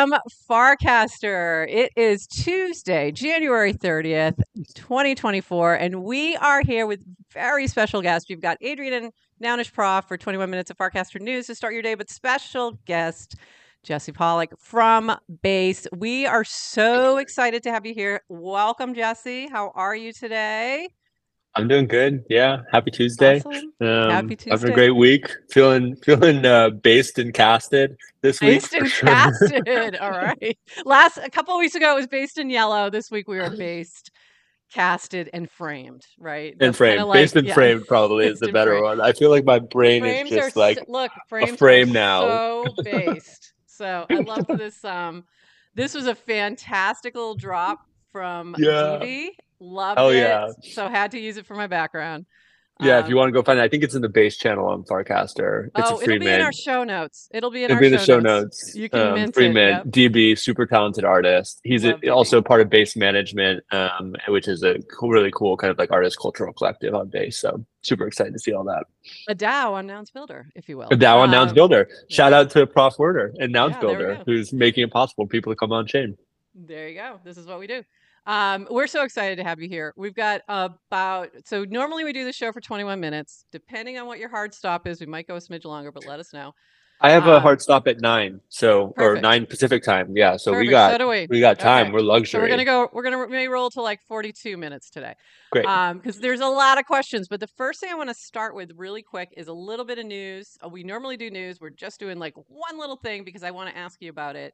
am Farcaster. It is Tuesday, January 30th, 2024, and we are here with very special guests. We've got Adrienne and Nounish Prof for 21 minutes of Farcaster News to start your day, but special guest Jesse Pollak from Base. We are so excited to have you here. Welcome, Jesse. How are you today? I'm doing good. Yeah. Happy Tuesday. Awesome. Um, Happy Tuesday. Having a great week. Feeling feeling uh, based and casted this Based week. Based and casted. All right. Last a couple of weeks ago, it was based in yellow. This week, we are based, casted, and framed. Right. and That's framed. kinda based and yeah. framed probably is the better framed. one. I feel like my brain frames is just like look frames frame are now. so based so i love this um this was a fantastical drop from Yeah. DV. Loved Hell it yeah. so had to use it for my background yeah. if you Um, want to go find it, I think it's in the base channel on Farcaster. It's oh a free man. it'll be in our show notes it'll be in It'll our be in the show, show notes. notes. you can mint free it, yep. DB, super talented artist. He's a, also part of Base Management, um, which is a cool, really cool kind of like artist cultural collective on Base. So super excited to see all that. a DAO on Nouns Builder, if you will. A DAO on Nouns Um, Builder. Shout yeah. out to Prof Werder and Nouns Yeah, Builder, who's making it possible for people to come on chain. There you go. This is what we do. Um, we're so excited to have you here. We've got about so normally we do the show for 21 minutes. Depending on what your hard stop is, we might go a smidge longer, but let us know. I have a Um, hard stop at nine, so or nine Pacific time. Yeah, so we got so we. we got time. Okay. We're luxury. So we're gonna go. We're gonna may roll to like 42 minutes today. Great. Um, because there's a lot of questions. But the first thing I want to start with really quick is a little bit of news. Uh, we normally do news. We're just doing like one little thing because I want to ask you about it.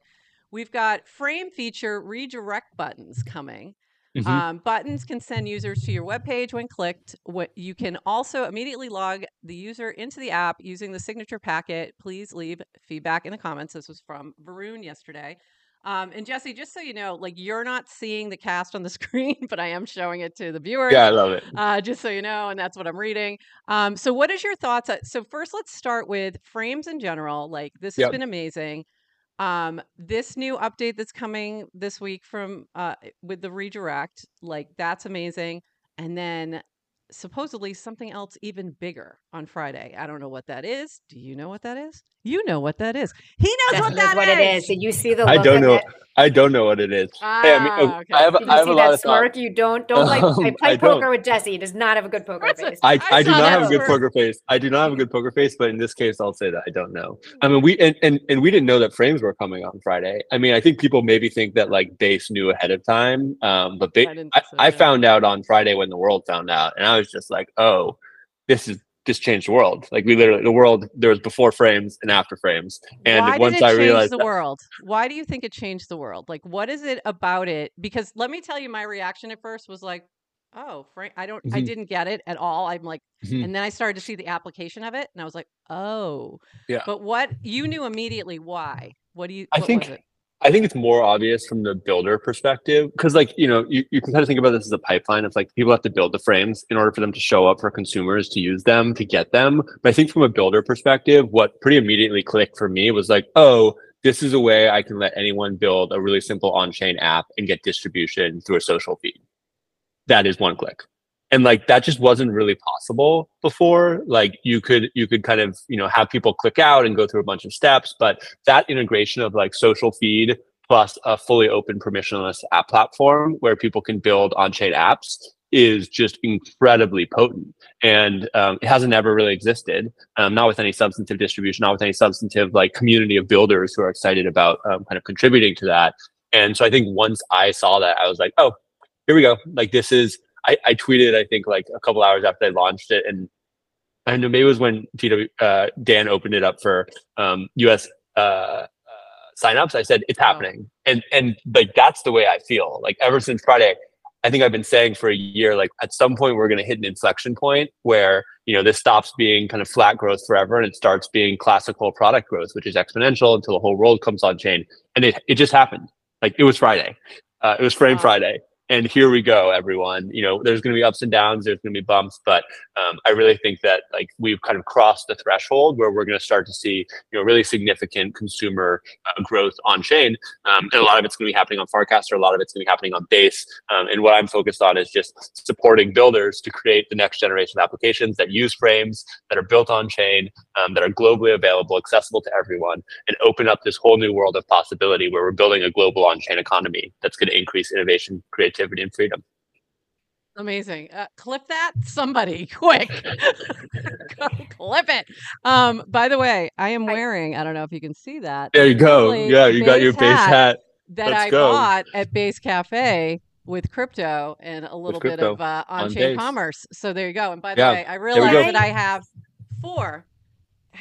We've got frame feature redirect buttons coming. Mhm. Um, buttons can send users to your web page when clicked. What you can also immediately log the user into the app using the signature packet. Please leave feedback in the comments. This was from Varun yesterday. Um, and Jesse, just so you know, like you're not seeing the cast on the screen, but I am showing it to the viewers. yeah, I love it. Uh, just so you know, and that's what I'm reading. Um, so, what is your thoughts? uh, So, first, let's start with frames in general. Like, this has Yep. been amazing. Um, this new update that's coming this week from uh, with the redirect, like, that's amazing. And then supposedly something else even bigger on Friday. I don't know what that is. Do you know what that is? You know what that is. He knows That's what that what is. it is. So you see the I don't in know. it. I don't know what it is. hey, I mean, Ah, uh, okay. I have, a- Did I you have a lot that of thoughts. smirk? You don't don't like Um, play, I play don't. poker with Jesse. He does not have a good poker That's face. I, I I do not have a good poker face. I do not have a good poker face, but in this case, I'll say that I don't know. I mean, we and, and and we didn't know that frames were coming on Friday. I mean, I think people maybe think that like base knew ahead of time, um, but they, I I, so, I found out on Friday when the world found out, and I was just like, oh, this is this changed the world. Like we literally, the world there was before frames and after frames, and Why once did it I realized the that- world? Why do you think it changed the world? Like, what is it about it? Because let me tell you, my reaction at first was like, "Oh, Frank, I don't, I Mhm. didn't get it at all." I'm like, Mhm. and then I started to see the application of it, and I was like, "Oh, Yeah. But what you knew immediately? Why? What do you? I what think was it? I think it's more obvious from the builder perspective because, like, you know, you, you can kind of think about this as a pipeline. It's like people have to build the frames in order for them to show up for consumers to use them to get them. But I think from a builder perspective, what pretty immediately clicked for me was like, oh, this is a way I can let anyone build a really simple on chain app and get distribution through a social feed. That is one click. And like that just wasn't really possible before. Like you could you could kind of, you know, have people click out and go through a bunch of steps, but that integration of like social feed plus a fully open permissionless app platform where people can build on-chain apps is just incredibly potent. And um, it hasn't ever really existed um, not with any substantive distribution not with any substantive like community of builders who are excited about um, kind of contributing to that. And so i think once i saw that i was like oh here we go. Like this is i, I tweeted i think like a couple hours after i launched it and I know maybe it was when uh, Dan opened it up for um, US uh, uh, signups. I said it's Oh. happening, and and like that's the way I feel. Like ever since Friday, I think I've been saying for a year. Like at some point, we're going to hit an inflection point where you know this stops being kind of flat growth forever, and it starts being classical product growth, which is exponential until the whole world comes on chain. And it it just happened. Like it was Friday. Uh, it was Frame Wow. Friday. And here we go, everyone. You know, there's going to be ups and downs, there's going to be bumps, but um, I really think that like we've kind of crossed the threshold where we're going to start to see you know really significant consumer uh, growth on chain, um, and a lot of it's going to be happening on Farcaster, a lot of it's going to be happening on Base, um, and what I'm focused on is just supporting builders to create the next generation of applications that use frames that are built on chain, um, that are globally available, accessible to everyone, and open up this whole new world of possibility where we're building a global on chain economy that's going to increase innovation, creativity, and freedom. Amazing. Uh, clip that, somebody, quick. go clip it. Um, by the way, I am wearing, I don't know if you can see that. There you go. Yeah, you got your base base hat. hat. that Let's I go. bought at Base Cafe with crypto and a little bit of uh, on on-chain Base. commerce. So there you go. And by the Yeah, way, I we realized that I have four ha-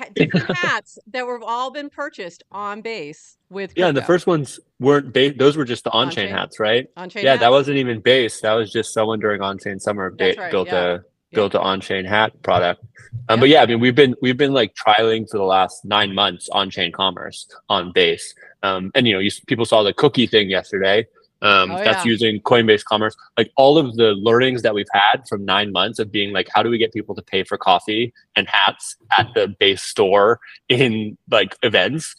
different hats that were all been purchased on Base with crypto. Yeah, and the first ones weren't base. Those were just the on-chain On-chain. hats, right? on-chain yeah, that wasn't even base. That was just someone during on-chain summer right, built yeah. a built an on-chain hat product. Um, Yep. But yeah, I mean, we've been we've been like trialing for the last nine months on-chain commerce on base. Um, and you know, you, people saw the cookie thing yesterday. Um, Oh, that's yeah. using Coinbase Commerce. Like all of the learnings that we've had from nine months of being like, how do we get people to pay for coffee and hats at the base store in like events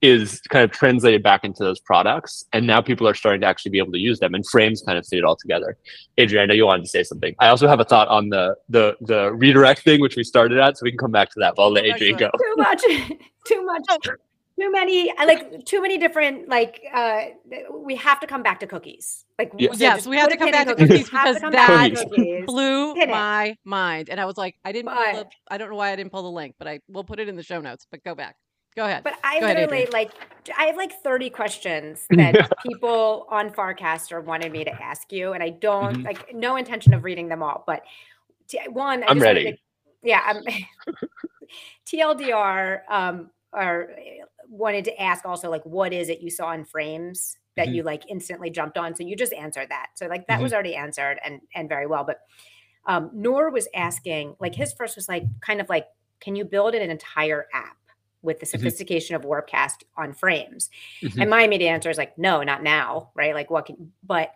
is kind of translated back into those products. And now people are starting to actually be able to use them and frames kind of fit it all together. Adrienne, I know you wanted to say something. I also have a thought on the the the redirect thing, which we started at, so we can come back to that. But I'll let Adrienne go. too much too much too many I like too many different like uh we have to come back to cookies like Yeah. so Yes, we have to come back to cookies Have because come that Cookies. cookies. blew Hit it. my mind. And I was like, I didn't pull But- the, I don't know why I didn't pull the link, but I will put it in the show notes. But go back. Go ahead. But I Go literally Adrienne. like I have like 30 questions that people on Farcaster wanted me to ask you, and I don't Mhm. like no intention of reading them all. But t- one, I I'm just ready. to- yeah, I'm TLDR. Um, or wanted to ask also like what is it you saw in frames that Mhm. you like instantly jumped on? So you just answered that. So like that Mhm. was already answered and and very well. But um, Noor was asking like his first was like kind of like can you build an entire app with the sophistication of Warpcast on frames? And my immediate answer is like, no, not now, right? Like, what can, but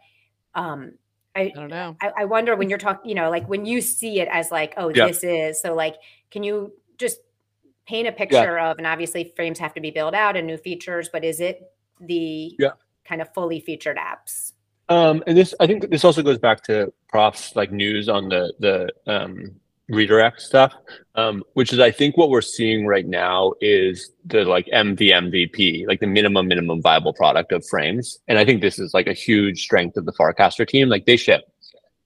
um, I, I don't know. I, I wonder when you're talking, you know, like when you see it as like, oh, Yeah. this is so like, can you just paint a picture of, and obviously frames have to be built out and new features, but is it the Yeah. kind of fully featured apps? Um, and this, I think, this also goes back to Prof's like news on the the um, redirect stuff, um, which is I think what we're seeing right now is the like MVMVP, like the minimum minimum viable product of frames, and I think this is like a huge strength of the Farcaster team. Like they ship,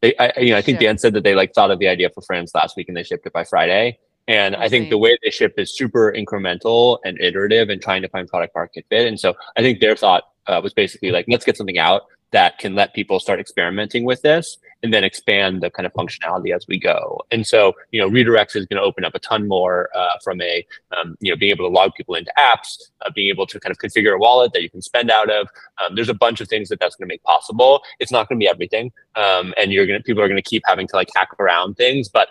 they, I, you know, I think Ship. Dan said that they like thought of the idea for frames last week and they shipped it by Friday. And I think the way they ship is super incremental and iterative and trying to find product market fit. And so I think their thought uh, was basically like, let's get something out that can let people start experimenting with this and then expand the kind of functionality as we go. And so, you know, redirects is going to open up a ton more uh, from a, um, you know, being able to log people into apps, uh, being able to kind of configure a wallet that you can spend out of. Um, there's a bunch of things that that's going to make possible. It's not going to be everything, um, and you're going to people are going to keep having to like hack around things, but.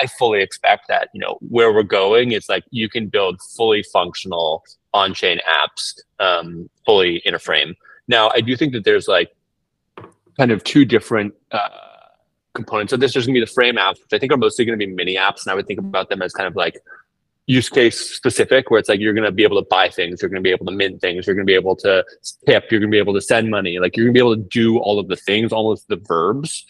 I, fully expect that you know where we're going is like you can build fully functional on-chain apps um, fully in a frame. Now, I do think that there's like kind of two different uh, components of this. There's going to be the frame apps, which I think are mostly going to be mini apps, and I would think about them as kind of like use case specific, where it's like you're going to be able to buy things, you're going to be able to mint things, you're going to be able to tip, you're going to be able to send money, like you're going to be able to do all of the things, almost the verbs.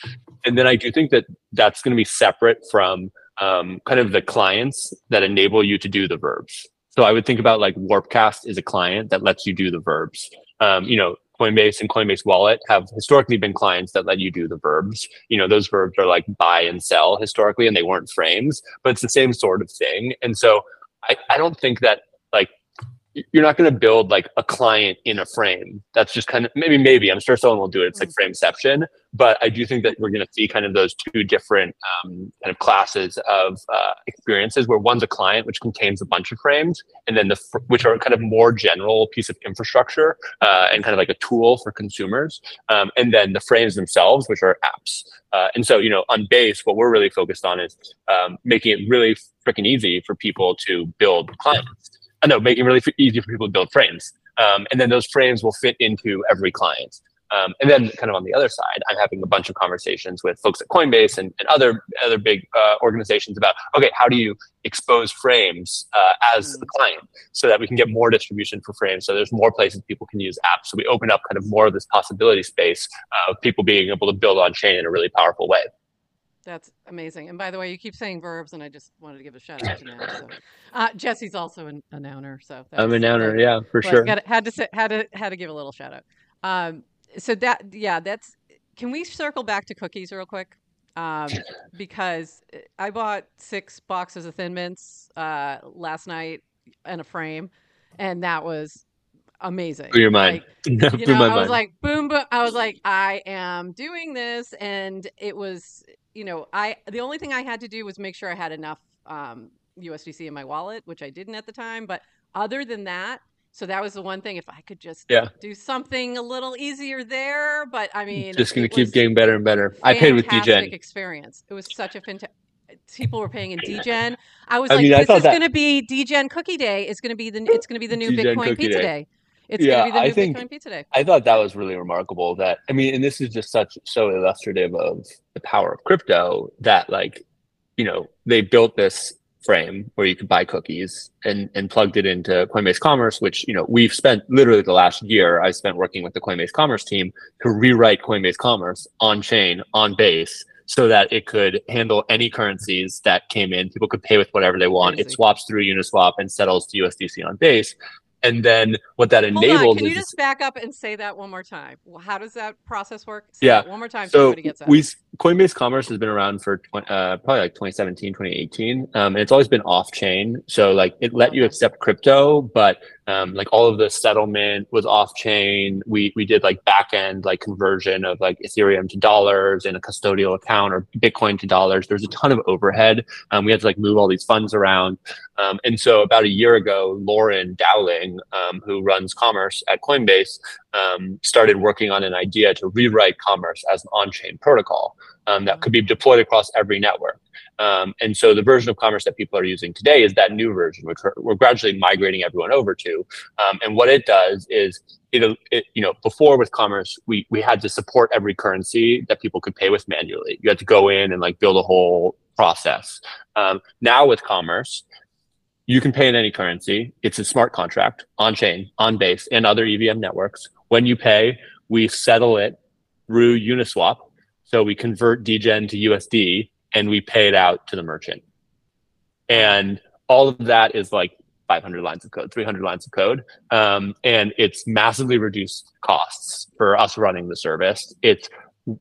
And then I do think that that's going to be separate from um, kind of the clients that enable you to do the verbs. So I would think about like Warpcast is a client that lets you do the verbs. Um, you know, Coinbase and Coinbase Wallet have historically been clients that let you do the verbs. You know, those verbs are like buy and sell historically, and they weren't frames, but it's the same sort of thing. And so I, I don't think that you're not going to build like a client in a frame. That's just kind of maybe maybe I'm sure someone will do it. It's like frameception, but I do think that we're going to see kind of those two different um, kind of classes of uh, experiences where one's a client which contains a bunch of frames, and then the fr- which are kind of more general piece of infrastructure uh, and kind of like a tool for consumers, um, and then the frames themselves which are apps. Uh, and so you know on base, what we're really focused on is um, making it really freaking easy for people to build clients. I know making it really f- easy for people to build frames. Um, and then those frames will fit into every client. Um, and then kind of on the other side, I'm having a bunch of conversations with folks at Coinbase and, and other other big uh, organizations about okay, how do you expose frames uh, as the mm. client so that we can get more distribution for frames so there's more places people can use apps so we open up kind of more of this possibility space of people being able to build on chain in a really powerful way that's amazing. And by the way, you keep saying verbs, and I just wanted to give a shout out to Noun. So, uh, Jesse's also an, a nouner, so I'm a nouner, yeah, for sure. Got had to say, had to had to give a little shout out. Um, so that yeah, that's. Can we circle back to cookies real quick? Um, because I bought six boxes of Thin Mints uh, last night and a frame, and that was amazing. Blew your mind. Like, you know, I was mind. like, boom, boom. I was like, I am doing this, and it was you know, I the only thing I had to do was make sure I had enough um, USDC in my wallet, which I didn't at the time. But other than that, so that was the one thing. If I could just yeah. do something a little easier there, but I mean, just going to keep getting better and better. I paid with Degen. Experience. It was such a fantastic. People were paying in Degen. I was I like, mean, this is going to be Degen Cookie Day. It's going to be the it's going to be the new Bitcoin Pizza Day. day. It's yeah, I think, Bitcoin Pizza Day. I thought that was really remarkable. That I mean, and this is just such so illustrative of the power of crypto. That like, you know, they built this frame where you could buy cookies and and plugged it into Coinbase Commerce, which you know we've spent literally the last year. I spent working with the Coinbase Commerce team to rewrite Coinbase Commerce on chain on base so that it could handle any currencies that came in. People could pay with whatever they want. It swaps through Uniswap and settles to USDC on base. And then what that Hold enabled. On. Can you just back up and say that one more time? Well, how does that process work? Say yeah. One more time. So we Coinbase Commerce has been around for uh, probably like 2017, 2018, um, and it's always been off chain. So like it let you accept crypto, but um, like all of the settlement was off chain. We we did like back end like conversion of like Ethereum to dollars in a custodial account or Bitcoin to dollars. There's a ton of overhead. Um, we had to like move all these funds around. Um, and so about a year ago, Lauren Dowling, um, who runs commerce at Coinbase, um, started working on an idea to rewrite commerce as an on-chain protocol um, that could be deployed across every network. Um, and so the version of commerce that people are using today is that new version, which we're, we're gradually migrating everyone over to. Um, and what it does is it, it, you know, before with commerce, we, we had to support every currency that people could pay with manually. You had to go in and like build a whole process. Um, now with commerce, you can pay in any currency. It's a smart contract on chain, on base, and other EVM networks. When you pay, we settle it through Uniswap. So we convert Degen to USD and we pay it out to the merchant. And all of that is like 500 lines of code, 300 lines of code. Um, and it's massively reduced costs for us running the service. It's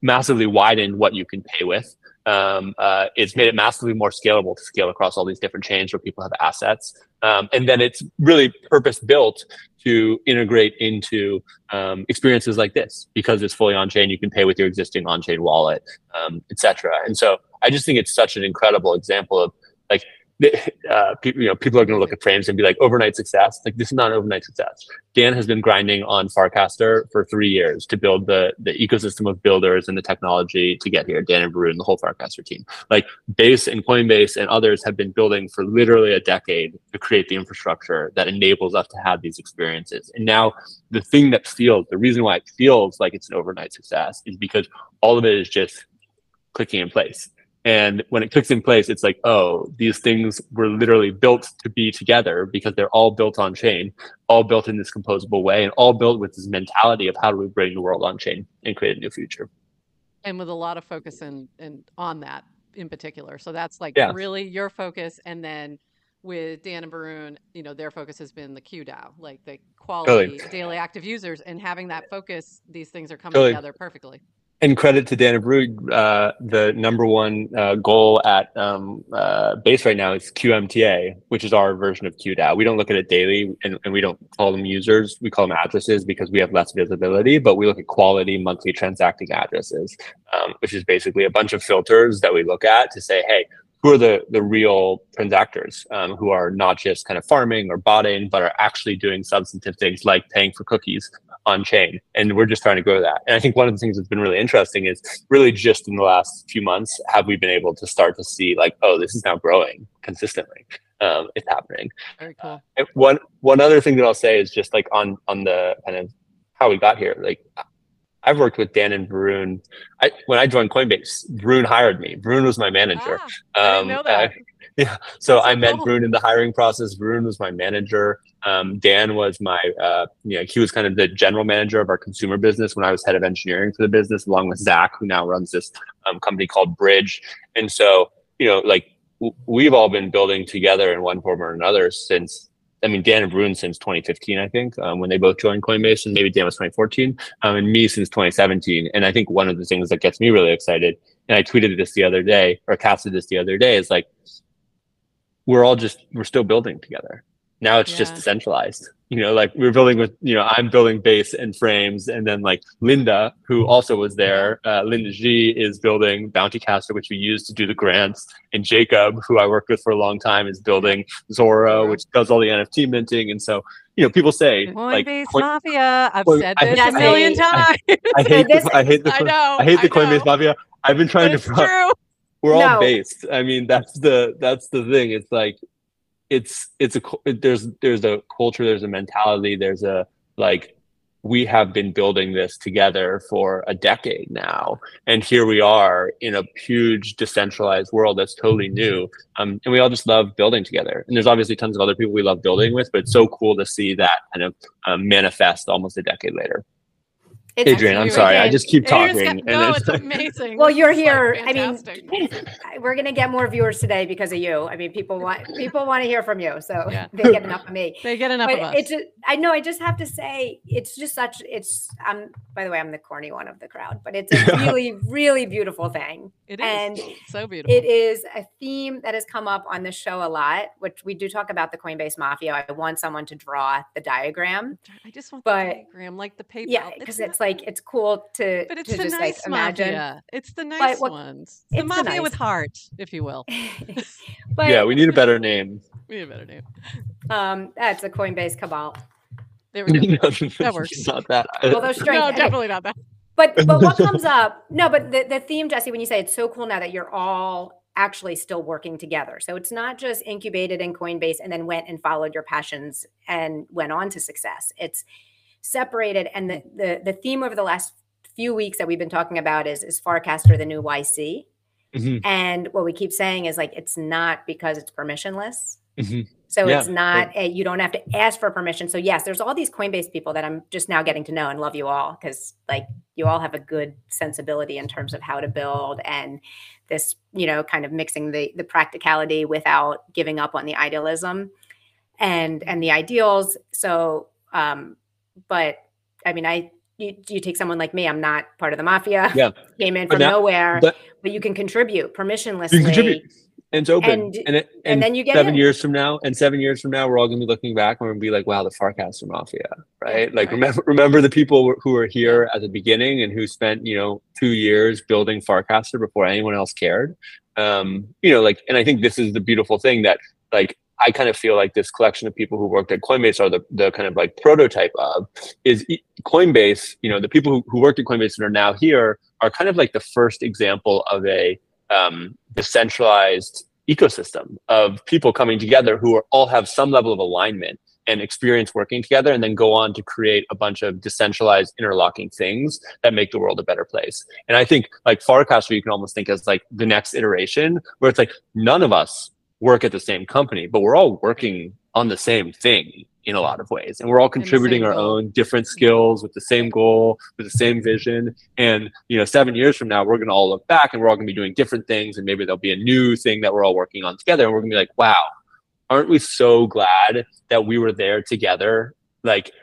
massively widened what you can pay with. Um, uh, it's made it massively more scalable to scale across all these different chains where people have assets. Um, and then it's really purpose built to integrate into um, experiences like this because it's fully on chain. You can pay with your existing on chain wallet, um, etc. And so I just think it's such an incredible example of like uh, people, you know, people are going to look at frames and be like, overnight success. Like this is not an overnight success. Dan has been grinding on Farcaster for three years to build the the ecosystem of builders and the technology to get here. Dan and Varun and the whole Farcaster team. Like Base and Coinbase and others have been building for literally a decade to create the infrastructure that enables us to have these experiences. And now the thing that feels, the reason why it feels like it's an overnight success is because all of it is just clicking in place and when it clicks in place, it's like, oh, these things were literally built to be together because they're all built on chain, all built in this composable way, and all built with this mentality of how do we bring the world on chain and create a new future. And with a lot of focus in, in on that in particular. So that's like yeah. really your focus. And then with Dan and Varun, you know, their focus has been the QDAU, like the quality totally. daily active users, and having that focus, these things are coming totally. together perfectly and credit to Dan Abreu, uh, the number one uh, goal at um, uh, base right now is QMTA, which is our version of QDAU. We don't look at it daily and, and, we don't call them users. We call them addresses because we have less visibility, but we look at quality monthly transacting addresses, um, which is basically a bunch of filters that we look at to say, hey, who are the the real transactors um, who are not just kind of farming or botting, but are actually doing substantive things like paying for cookies on chain. And we're just trying to grow that. And I think one of the things that's been really interesting is really just in the last few months have we been able to start to see like, oh, this is now growing consistently. Um, it's happening. Very cool. Uh, one one other thing that I'll say is just like on on the kind of how we got here. Like I've worked with Dan and Varun. I, when I joined Coinbase, Varun hired me. Varun was my manager. Ah, I didn't know that. uh, yeah. So so I met cool. Varun in the hiring process. Varun was my manager. Um, Dan was my, uh, you know, he was kind of the general manager of our consumer business when I was head of engineering for the business, along with Zach, who now runs this um, company called Bridge. And so, you know, like w- we've all been building together in one form or another since. I mean, Dan and Varun since 2015, I think, um, when they both joined Coinbase, and maybe Dan was 2014, um, and me since 2017. And I think one of the things that gets me really excited, and I tweeted this the other day or casted this the other day, is like we're all just we're still building together. Now it's just decentralized. You know, like we're building with you know I'm building base and frames, and then like Linda, who also was there, uh, Linda Xie is building Bounty Caster, which we use to do the grants, and Jacob, who I worked with for a long time, is building Zora, Zora. which does all the NFT minting. And so you know, people say like Coinbase Coin- Mafia. I've Coin- said this I- a million I- times. I hate This- the, I hate the I know. I hate the I Coinbase know. Mafia. I've been trying to it's pro- true. we're all No. based i mean that's the that's the thing it's like it's it's a there's there's a culture there's a mentality there's a like we have been building this together for a decade now and here we are in a huge decentralized world that's totally new um, and we all just love building together. And there's obviously tons of other people we love building with but it's so cool to see that kind of um, manifest almost a decade later It's adrienne i'm Adrienne, sorry i just keep Adrienne's talking got- no, and it's like- amazing. Well, you're It's, like, here. I mean, we're gonna get more viewers today because of you. I mean, people want people want to hear from you, so Yeah. they get enough of me. they get enough But of us. it's just, I know I just have to say it's just such it's I'm by the way I'm the corny one of the crowd, but it's a really really beautiful thing. It is and so beautiful. It is a theme that has come up on the show a lot, which we do talk about the Coinbase Mafia. I want someone to draw the diagram. I just want but- the diagram, like the paper. Yeah, because not- it's like it's cool to, but it's to the just nice like imagine. mafia. It's the nice what- ones. The it's the mafia with nice- heart, if you will. but yeah we need a better name We need a better name. um that's a Coinbase cabal. There we go. that works. Not that. Although strength no, okay. definitely not that. But but what comes up? No, but the, the theme, Jesse, when you say it's so cool now that you're all actually still working together. So it's not just incubated in Coinbase and then went and followed your passions and went on to success. It's separated. And the the, the theme over the last few weeks that we've been talking about is is Farcaster the new YC. Mhm, And what we keep saying is like it's not because it's permissionless. mhm. So Yeah, it's not a, you don't have to ask for permission. So yes, there's all these Coinbase people that I'm just now getting to know and love you all because like you all have a good sensibility in terms of how to build and this, you know, kind of mixing the the practicality without giving up on the idealism and and the ideals. So um but I mean I you, you take someone like me, I'm not part of the mafia. Yeah. Came in from now- nowhere, but- but you can contribute permissionlessly. You can contribute. And it's open. And- And, it, and then you get seven in. years from now, and seven years from now, we're all gonna be looking back and we're gonna be like, "Wow, the Farcaster Mafia!" Right? like, right. remember, remember the people who were here at the beginning and who spent, you know, two years building Farcaster before anyone else cared. Um, you know, like, and I think this is the beautiful thing that, like, I kind of feel like this collection of people who worked at Coinbase are the, the kind of like prototype of is Coinbase. You know, the people who, who worked at Coinbase and are now here are kind of like the first example of a um, decentralized ecosystem of people coming together who are, all have some level of alignment and experience working together and then go on to create a bunch of decentralized interlocking things that make the world a better place. And I think like Farcaster, you can almost think as like the next iteration where it's like none of us work at the same company, but we're all working on the same thing in a lot of ways. And we're all contributing our goal. own different skills with the same goal, with the same vision. And, you know, seven years from now, we're going to all look back and we're all going to be doing different things. And maybe there'll be a new thing that we're all working on together. And we're going to be like, wow, aren't we so glad that we were there together? Like,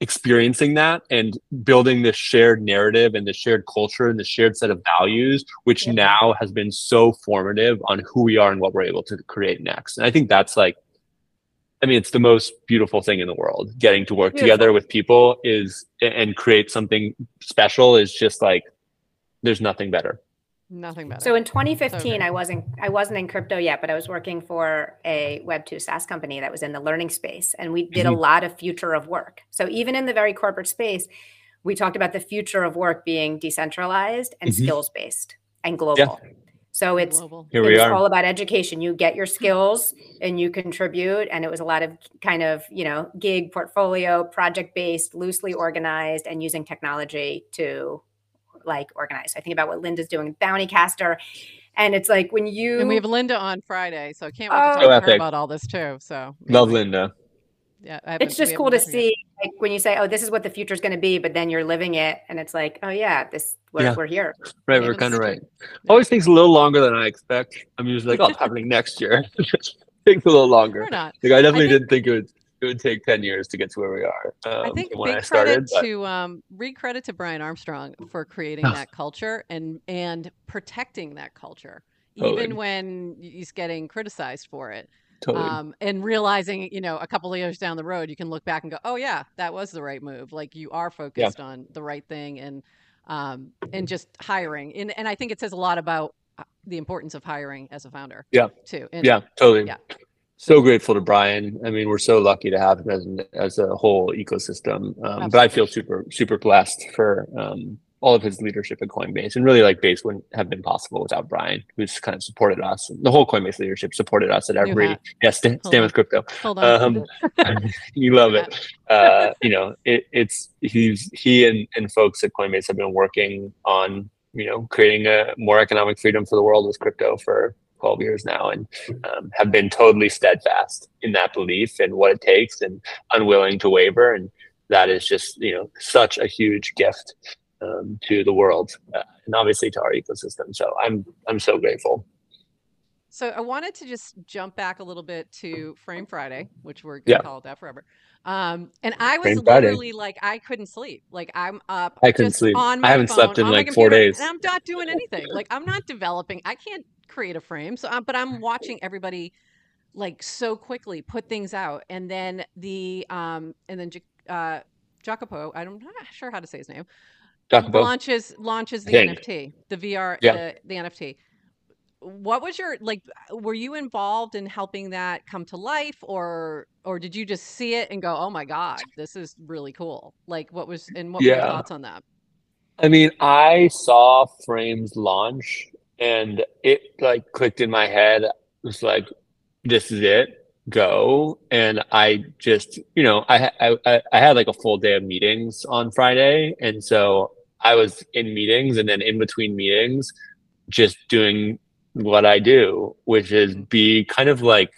experiencing that and building this shared narrative and the shared culture and the shared set of values which Yeah. now has been so formative on who we are and what we're able to create next. And i think that's like i mean it's the most beautiful thing in the world. Getting to work together with people is and create something special is just like there's nothing better Nothing better. So in 2015, good. I wasn't I wasn't in crypto yet, but I was working for a Web two SaaS company that was in the learning space, and we did a Mhm. lot of future of work. So even in the very corporate space, we talked about the future of work being decentralized and Mhm. skills based and global. So it's Global. Here we are. all about education. You get your skills and you contribute. And it was a lot of kind of, you know, gig portfolio, project based, loosely organized, and using technology to like organize. I think about what Linda's doing, Bounty Caster. And it's like when you And we have Linda on Friday, so I can't wait oh. oh. to talk So to her about all this too. So Love. Linda. Yeah, it's just cool to met her yet. see like when you say, Oh, this is what the future is going to be, but then you're living it and it's like, oh yeah, this we're, Yeah. we're here. Right, we're kind of true. right. Always takes a little longer than I expect. I'm usually like, oh, it's happening next year. takes a little longer. We're not. Like I definitely think- didn't think it would it would take ten years to get to where we are. Um, I think when big I started, credit but to um, re credit to Brian Armstrong for creating Oh. that culture and and protecting that culture, Totally. even when he's getting criticized for it. totally. um, and realizing you know a couple of years down the road you can look back and go oh yeah that was the right move like you are focused on the right thing and um, and just hiring and, and i think it says a lot about uh, the importance of hiring as a founder Yeah. too and yeah, totally. yeah. So grateful to Brian. I mean, we're so lucky to have him as, as a whole ecosystem. Um, but I feel super, super blessed for um, all of his leadership at Coinbase. And really, like, Base wouldn't have been possible without Brian, who's kind of supported us. The whole Coinbase leadership supported us at every, hat. yeah, stand, with crypto. hold on Um, you love it. Uh, you know, it, it's he's he and, and folks at Coinbase have been working on you know creating a more economic freedom for the world with crypto for 12 years now, and um, have been totally steadfast in that belief and what it takes, and unwilling to waver. And that is just you know such a huge gift um, to the world, uh, and obviously to our ecosystem. So I'm I'm so grateful. So I wanted to just jump back a little bit to Frame Friday, which we're gonna call it that forever. Um, and I was Frame Friday. literally like, I couldn't sleep. Like I'm up. I couldn't sleep. On I haven't slept in like four days. And I'm not doing anything. like I'm not developing. I can't create a frame. So, I'm, but I'm watching everybody like so quickly put things out, and then the um, and then uh, Jacopo. I'm not sure how to say his name Jacopo. launches launches the Dang. NFT, the VR, Yeah. the, the NFT. What was your like? Were you involved in helping that come to life, or or did you just see it and go, "Oh my god, this is really cool"? Like, what was and what were your thoughts on that? I mean, I saw Frames launch and it like clicked in my head. It was like, this is it, go. And I just, you know, I, I, I- had like a full day of meetings on Friday. And so I was in meetings and then in between meetings, just doing what I do, which is be kind of like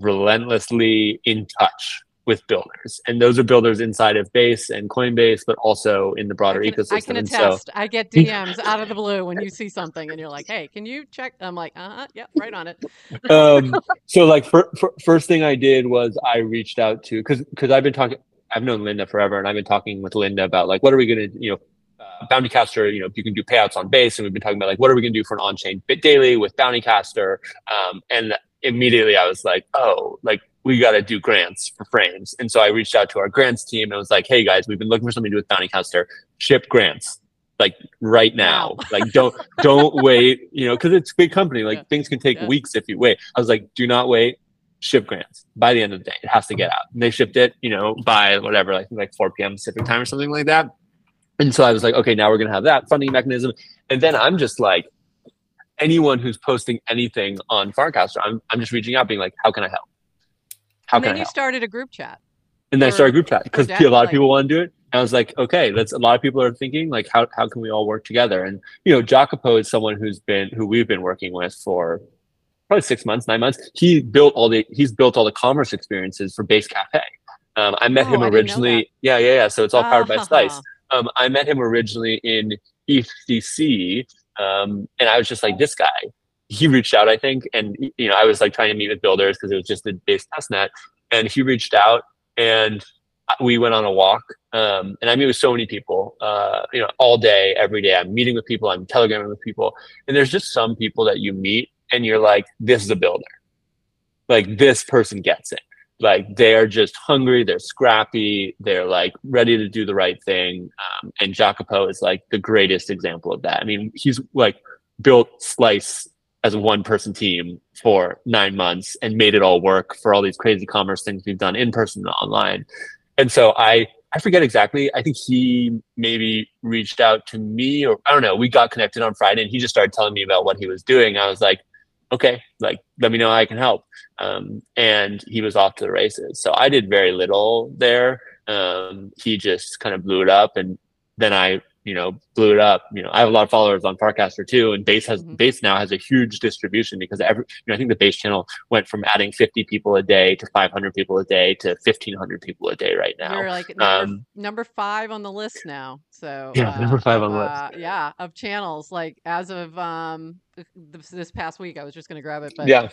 relentlessly in touch with builders. And those are builders inside of Base and Coinbase, but also in the broader I can, ecosystem. I can And so- attest. I get DMs out of the blue when you see something and you're like, "Hey, can you check?" I'm like, "Uh huh, yep, right on it." um, so like fir- fir- first thing I did was I reached out to because because I've been talking I've known Linda forever and I've been talking with Linda about like what are we gonna you know uh, Bounty Caster you know you can do payouts on base and we've been talking about like what are we gonna do for an on chain bit daily with Bounty Caster um, and immediately I was like oh like we got to do grants for frames. And so I reached out to our grants team and was like hey guys we've been looking for something to do with Bounty Caster ship grants like right now. Wow. like don't don't wait you know because it's a big company. Like Yeah. things can take Yeah. weeks if you wait. I was like do not wait. Ship grants. By the end of the day it has to get out. And they shipped it you know by whatever like like 4 p.m pacific time or something like that. And so i was like okay now we're gonna have that funding mechanism. And then i'm just like anyone who's posting anything on farcaster i'm, I'm just reaching out being like how can i help how and can then i you help started a group chat. and then I started a group chat because a lot of people want to do it. And I was like, okay, that's a lot of people are thinking like, how, how can we all work together? And you know, Jacopo is someone who's been who we've been working with for probably six months, nine months. He built all the he's built all the commerce experiences for Base Cafe. Um, I met Oh, him I didn't know originally. Yeah, yeah, yeah. So it's all powered by Ah. Slice. Um, I met him originally in ETHCC, um, and I was just like, this guy. He reached out, I think, and you know, I was like trying to meet with builders because it was just the base testnet, and he reached out, and we went on a walk. Um, and I meet with so many people, uh, you know, all day, every day. I'm meeting with people, I'm telegramming with people, and there's just some people that you meet, and you're like, this is a builder, like this person gets it like they are just hungry they're scrappy they're like ready to do the right thing um, and jacopo is like the greatest example of that i mean he's like built slice as a one person team for nine months and made it all work for all these crazy commerce things we've done in person and online and so i I forget exactly. I think he maybe reached out to me or I don't know. We got connected on Friday and he just started telling me about what he was doing. I was like, okay, like let me know how I can help. Um, and he was off to the races. So I did very little there. Um, he just kind of blew it up and then I you know, blew it up. You know, I have a lot of followers on Farcaster too, and Base has mm-hmm. Base now has a huge distribution because every, you know, I think the Base channel went from adding 50 people a day to 500 people a day to 1500 people a day right now. You're like number, um, number five on the list now. So yeah, uh, number five on the list. Uh, yeah, of channels like as of um this, this past week, I was just going to grab it, but yeah.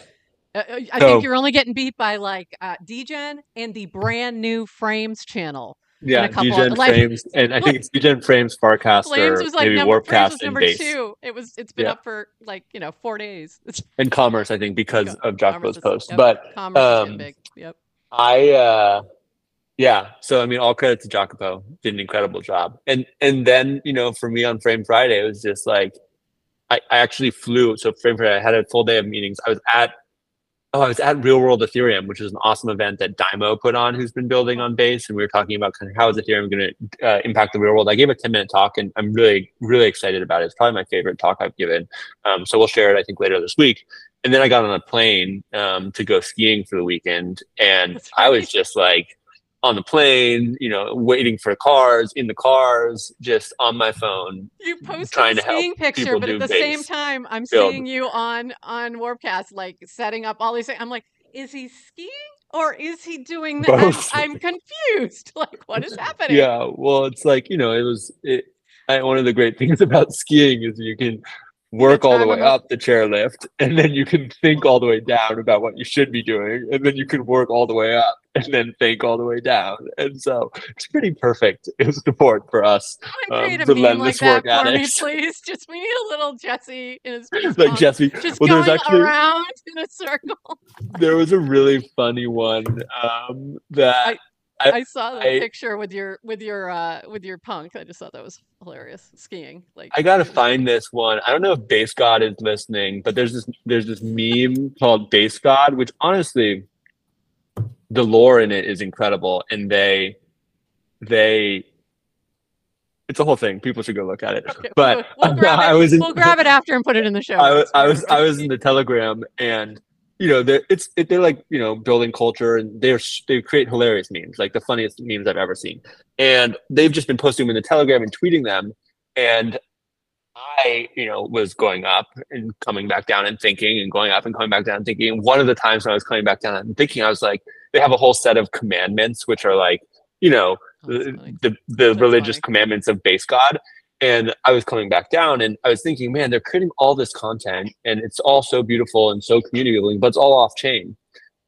Uh, uh I so, think you're only getting beat by like uh, Degen and the brand new Frames channel yeah, Degen like, Frames, and I think it's Degen Frames, Farcaster, Flames was like maybe number, Warpcast, and number Base. two. It was. It's been yeah. up for like you know four days. and Commerce, I think, because of Jacopo's post. Yep. But Commerce um, big. Yep. I uh, yeah. So I mean, all credit to Jacopo. Did an incredible job. And and then you know, for me on Frame Friday, it was just like I, I actually flew. So Frame Friday, I had a full day of meetings. I was at oh, I was at Real World Ethereum, which is an awesome event that Daimo put on, who's been building on Base, and we were talking about kind of how is Ethereum going to uh, impact the real world. I gave a ten minute talk, and I'm really, really excited about it. It's probably my favorite talk I've given. Um, so we'll share it, I think, later this week. And then I got on a plane um, to go skiing for the weekend, and I was just like, on the plane, you know, waiting for cars, in the cars, just on my phone. You post trying a skiing picture, but at the same time, I'm build. seeing you on on Warpcast, like setting up all these things. I'm like, is he skiing or is he doing that? I'm, I'm, confused. Like, what is happening? Yeah, well, it's like you know, it was it. I, one of the great things about skiing is you can work all the way up? the chairlift and then you can think all the way down about what you should be doing and then you can work all the way up and then think all the way down. And so it's pretty perfect. It was support for us um, relentless like work addicts me, please. Just we need a little jesse in his like jesse. Just well going actually around in a circle. There was a really funny one um, that I, I, I saw the I, picture with your with your uh with your punk. I just thought that was hilarious. Skiing. Like I gotta find this one. I don't know if Base God is listening, but there's this there's this meme called Base God, which honestly the lore in it is incredible and they they it's a whole thing. People should go look at it. Okay, but we'll, we'll I was in, we'll grab it after and put it in the show. I I was I was in the Telegram and you know, they're it's it, they're like you know building culture, and they're they create hilarious memes, like the funniest memes I've ever seen. And they've just been posting them in the Telegram and tweeting them. And I, you know, was going up and coming back down and thinking, and going up and coming back down and thinking. And one of the times when I was coming back down and thinking, I was like, they have a whole set of commandments, which are like, you know, oh, the the, the religious funny. commandments of base God and I was coming back down and I was thinking, man, they're creating all this content and it's all so beautiful and so community building, but it's all off chain.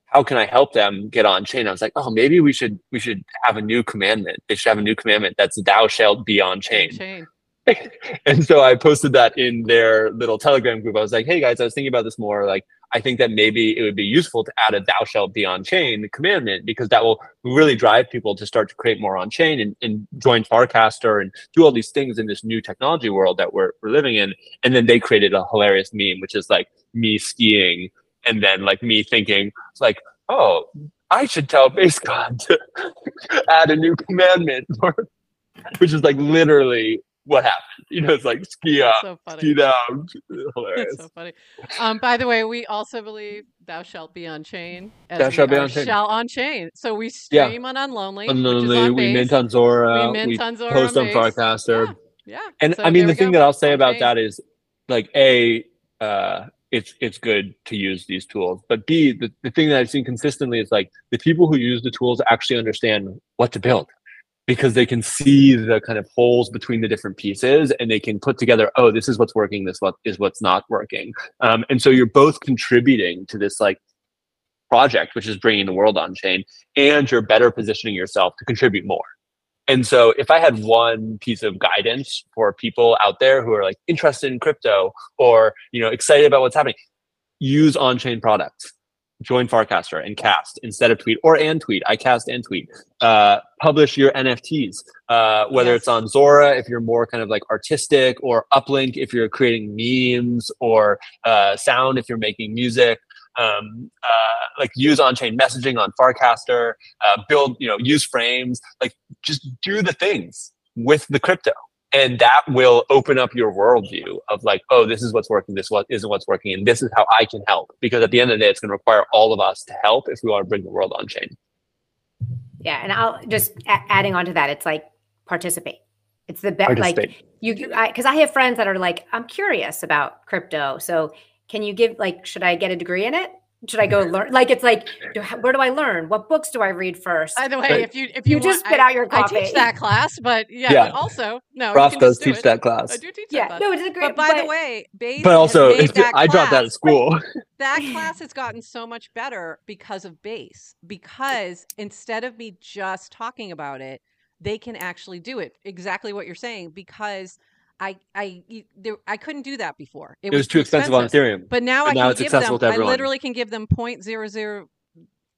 How can I help them get on chain? I was like, oh, maybe we should we should have a new commandment. They should have a new commandment that's thou shalt be on chain. chain. and so I posted that in their little Telegram group. I was like, hey guys, I was thinking about this more. Like, I think that maybe it would be useful to add a thou shalt be on chain commandment because that will really drive people to start to create more on chain and, and join Farcaster and do all these things in this new technology world that we're, we're living in. And then they created a hilarious meme, which is like me skiing and then like me thinking, like, oh, I should tell Base God to add a new commandment, which is like literally what happened. You know, it's like ski up, so ski down. Hilarious. so funny. Um, by the way, we also believe thou shalt be on chain. Thou shalt be on chain. Shall on chain. So we stream yeah. on Unlonely. Unlonely. On we mint on Zora. We mint on Zora. Post on, on Farcaster. Yeah. yeah. And so I mean, the thing go. that I'll say about chain. that is, like, a. Uh, it's it's good to use these tools. But B, the, the thing that I've seen consistently is like the people who use the tools actually understand what to build because they can see the kind of holes between the different pieces and they can put together oh this is what's working this what is what's not working. Um, and so you're both contributing to this like project which is bringing the world on chain and you're better positioning yourself to contribute more. And so if i had one piece of guidance for people out there who are like interested in crypto or you know excited about what's happening use on-chain products join Farcaster and cast instead of tweet or and tweet. I cast and tweet. Uh, publish your NFTs, uh, whether yes. it's on Zora if you're more kind of like artistic, or Uplink if you're creating memes, or uh, Sound if you're making music. um, uh, like use on-chain messaging on Farcaster, uh, build, you know, use frames, like just do the things with the crypto. And that will open up your worldview of like, oh, this is what's working, this what isn't what's working, and this is how I can help. Because at the end of the day, it's going to require all of us to help if we want to bring the world on chain. Yeah, and I'll just a- adding on to that, it's like participate. It's the best. Like you, because I, have friends that are like, I'm curious about crypto. So can you give like, should I get a degree in it? Should I go learn? Like it's like, do, where do I learn? What books do I read first? By the way, Right. if you if you, You just spit I, out your I teach that class, but yeah, Yeah. but also no, Ross does do teach it. that class. I do teach yeah, that class. no, it's a great. But by the way, Base But also, has made that I dropped that at school. that class has gotten so much better because of base because instead of me just talking about it they can actually do it exactly what you're saying because i i you- there, i couldn't do that before It was too expensive on Ethereum. but now But i now can it's give accessible them to i literally can give them point zero zero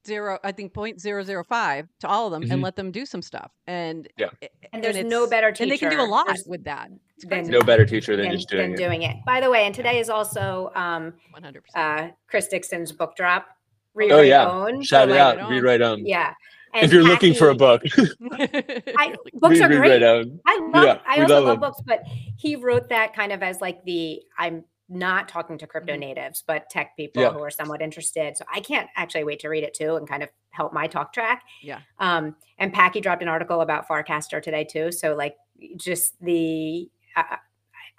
zero i think point zero zero five to all of them and Mhm. let them do some stuff and Yeah. And there's no better teacher. and they can do a lot There's- with that it's than- No better teacher than than, just doing than it. doing it. By the way, and today is also um, 100% uh, Chris Dixon's book drop. Oh, Rewrite yeah. Own. Shout So, it out. Read right on. Yeah. If you're looking for a book, I, books are great. right. I love. Yeah, I also love love books, but he wrote that kind of as like the I'm not talking to crypto Mhm. natives, but tech people Yeah. who are somewhat interested. So I can't actually wait to read it too and kind of help my talk track. Yeah. Um, and Packy dropped an article about Farcaster today too. So like just the. I,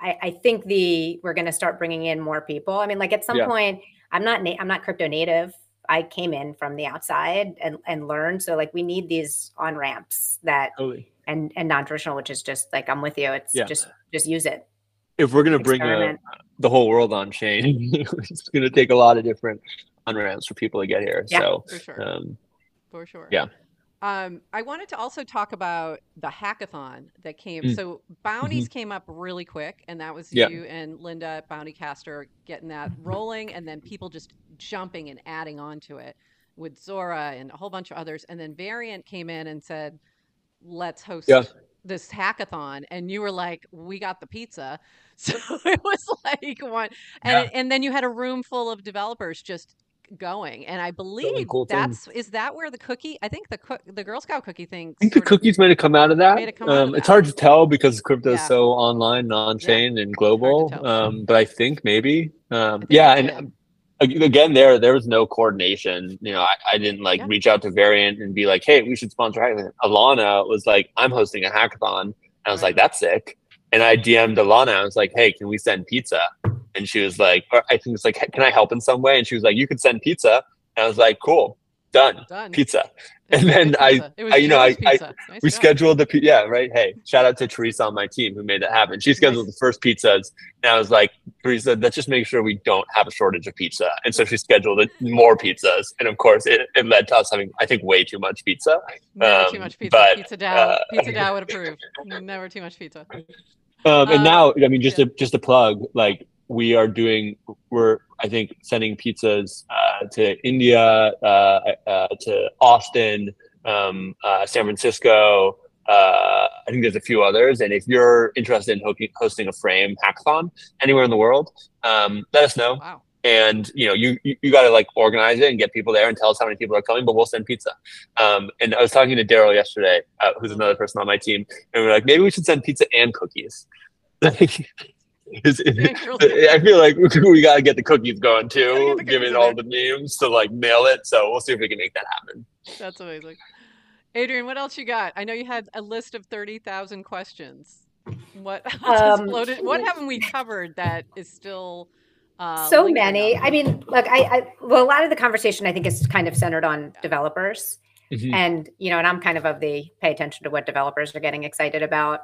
I, I think the we're going to start bringing in more people. I mean, like at some Yeah. point, I'm not na- I'm not crypto native. I came in from the outside and and learned. So like we need these on ramps that Totally. and and non-traditional which is just like i'm with you it's Yeah. just just use it If we're gonna bring a, the whole world on chain, it's gonna take a lot of different on ramps for people to get here. Yeah. So, for sure um, For sure. Yeah. Um, I wanted to also talk about the hackathon that came. Mm. So bounties came up really quick, and that was Yeah. you and Linda at Bountycaster getting that rolling, and then people just jumping and adding on to it with Zora and a whole bunch of others. And then Variant came in and said, "Let's host Yeah. this hackathon," and you were like, "We got the pizza." So it was like one, and and then you had a room full of developers just going and i believe cool that's is that where the cookie i think the cook the girl scout cookie thing I think the cookies might have come out of that. Out of Um, it's that. hard to tell because crypto is Yeah. so online, on-chain, and global. Um, but I think maybe, um, think yeah. And um, again, there there was no coordination. You know, I, I didn't like Yeah. reach out to Variant and be like, "Hey, we should sponsor hackathon." Alana was like, "I'm hosting a hackathon," and I was Right. like, "That's sick." And I DM'd Alana. I was like, "Hey, can we send pizza?" And she was like, or I think it's like, "Can I help in some way?" And she was like, "You could send pizza." And I was like, "Cool, done, done. pizza." And then good I- was I- you know, I- I- Nice we job. scheduled the yeah right hey shout out to teresa on my team who made that happen. She scheduled Nice. the first pizzas and i was like teresa let's just make sure we don't have a shortage of pizza. And so she scheduled more pizzas and of course it, it led to us having i think way too much pizza. Never too um, much pizza. but, pizza DAO uh, pizza DAO would approve. Never too much pizza. Um, and Uh, now i mean just yeah. to just a plug like we are doing we're i think sending pizzas uh, to india uh, uh, to austin um, uh, san francisco uh, I think there's a few others, and if you're interested in hosting a frame hackathon anywhere in the world, um, let us know. wow And you know, you you, you got to like organize it and get people there and tell us how many people are coming. But we'll send pizza. Um, and I was talking to Daryl yesterday, uh, who's another person on my team, and we are like, maybe we should send pizza and cookies. Like, is- I feel like we got to get the cookies going too, the cookies given all there. the memes to like nail it. So we'll see if we can make that happen. that's amazing. Adrienne what else you got? I know you had a list of 30000 questions. What Um, floated what haven't we covered that is still uh, so lingering many. out i mean look I, I well a lot of the conversation i think is kind of centered on developers. And you know and i'm kind of of the pay attention to what developers are getting excited about.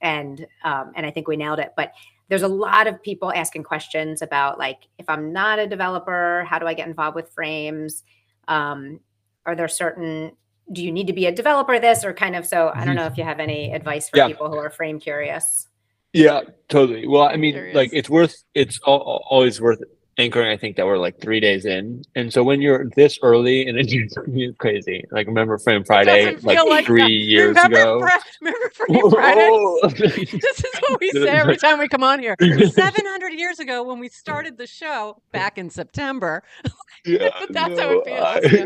And um, and i think we nailed it. But there's a lot of people asking questions about like if i'm not a developer how do i get involved with frames um, are there certain do you need to be a developer this or kind of so i don't know if you have any advice for Yeah. people who are frame curious Yeah, totally. Well, I mean, like it's worth it's al- al- always worth anchoring. I think that we're like three days in, and so when you're this early and it's it's crazy. Like remember Frame Friday, like, like three that. years remember ago. Remember Free Friday this is what we say every time we come on here Seven hundred years ago when we started the show back in September. Yeah, That's how it feels, I- yeah.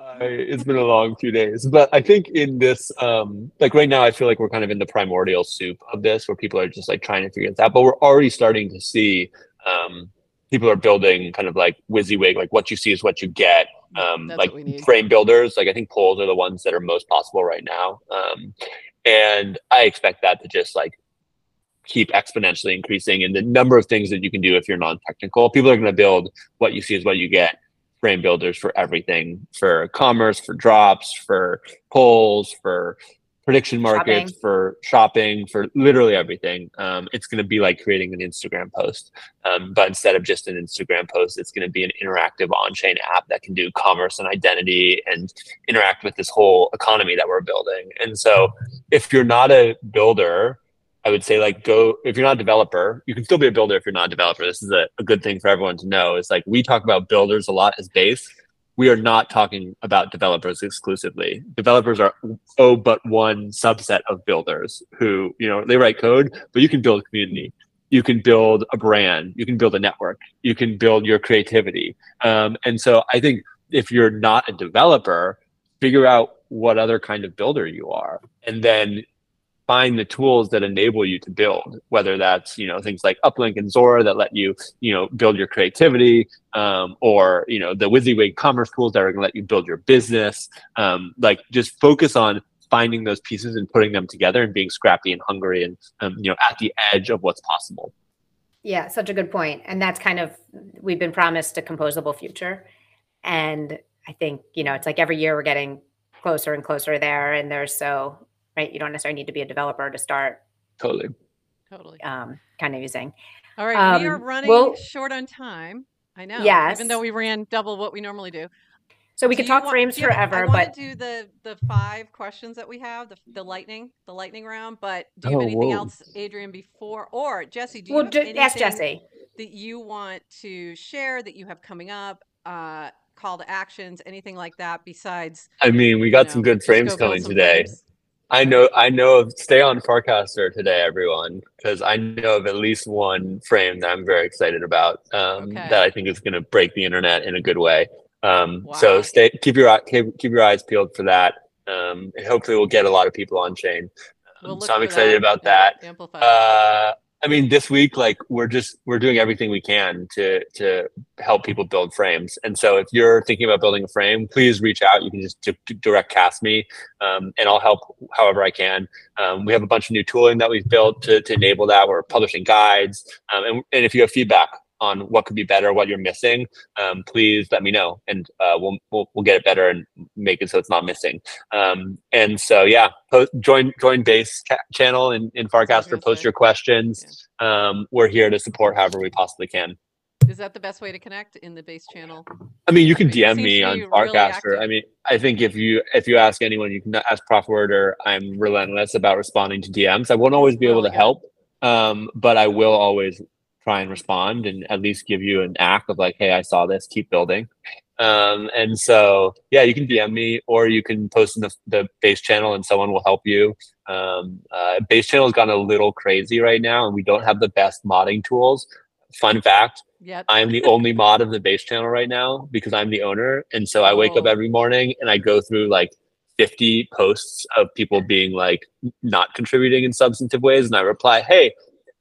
I- it's been a long few days, but I think in this, um, like right now, I feel like we're kind of in the primordial soup of this, where people are just like trying to figure this out. But we're already starting to see um, people are building kind of like WYSIWYG, like what you see is what you get. Um, like what we need. frame builders, like I think polls are the ones that are most possible right now, um, and I expect that to just like keep exponentially increasing in the number of things that you can do if you're non-technical. People are going to build what you see is what you get frame builders for everything for commerce, for drops, for polls, for prediction markets, Shopping. for shopping, for literally everything. Um, it's going to be like creating an Instagram post. Um, but instead of just an Instagram post, it's going to be an interactive on chain app that can do commerce and identity and interact with this whole economy that we're building. And so if you're not a builder, I would say like go if you're not a developer, you can still be a builder if you're not a developer. This is a, a good thing for everyone to know. Is like we talk about builders a lot as base. We are not talking about developers exclusively. Developers are oh but one subset of builders who, you know, they write code, but you can build a community. You can build a brand, you can build a network, you can build your creativity. Um, and so I think if you're not a developer, figure out what other kind of builder you are. And then find the tools that enable you to build whether that's you know things like uplink and zora that let you you know build your creativity um, or you know the WYSIWYG commerce tools that are going to let you build your business um, like just focus on finding those pieces and putting them together and being scrappy and hungry and um, you know at the edge of what's possible Yeah, such a good point. And that's kind of we've been promised a composable future. And I think, you know, it's like every year we're getting closer and closer there. And there's so right, you don't necessarily need to be a developer to start totally Totally. um, kind of using. All right, we are Um, running well- short on time. I know. Yes. Even though we ran double what we normally do. So we Do could talk want- frames do you- forever, I but want to do the the five questions that we have, the the lightning, the lightning round. But do you have Oh, anything whoa. else, Adrienne, before or Jesse? Do you we'll have ju- ask Jesse. that you want to share that you have coming up? Uh, call to actions, anything like that? Besides, i mean we you got know, some good just go frames coming today frames. I know I know of stay on Farcaster today, everyone, because I know of at least one frame that I'm very excited about um, Okay. that I think is going to break the internet in a good way. Um, Wow. So stay keep your keep, keep your eyes peeled for that, um, hopefully we'll get a lot of people on chain. We'll Um, so I'm excited that about that. Uh, I mean, this week, like we're just we're doing everything we can to to help people build frames. And so, if you're thinking about building a frame, please reach out. You can just d- direct cast me, um, and I'll help however I can. Um, we have a bunch of new tooling that we've built to to enable that. We're publishing guides, um, and and if you have feedback on what could be better, what you're missing, um, please let me know, and uh, we'll, we'll we'll get it better and make it so it's not missing. Um, and so, yeah, po- join join base ca- channel in in Farcaster. Post say. your questions. Um, we're here to support however we possibly can. Is that the best way to connect in the base channel? I mean, you can DM me on be really Farcaster. I mean, I think if you if you ask anyone, you can ask Prof Worder. I'm relentless about responding to DMs. I won't always be able Really to good. help, um, but I will always try and respond and at least give you an act of like, hey, I saw this. Keep building. Um, and so, yeah, you can DM me or you can post in the, the base channel and someone will help you. Um, uh, base channel has gone a little crazy right now and we don't have the best modding tools. Fun fact, Yet. I'm the only mod of the base channel right now because I'm the owner. And so I wake up Oh. every morning and I go through like 50 posts of people being like not contributing in substantive ways. And I reply, hey,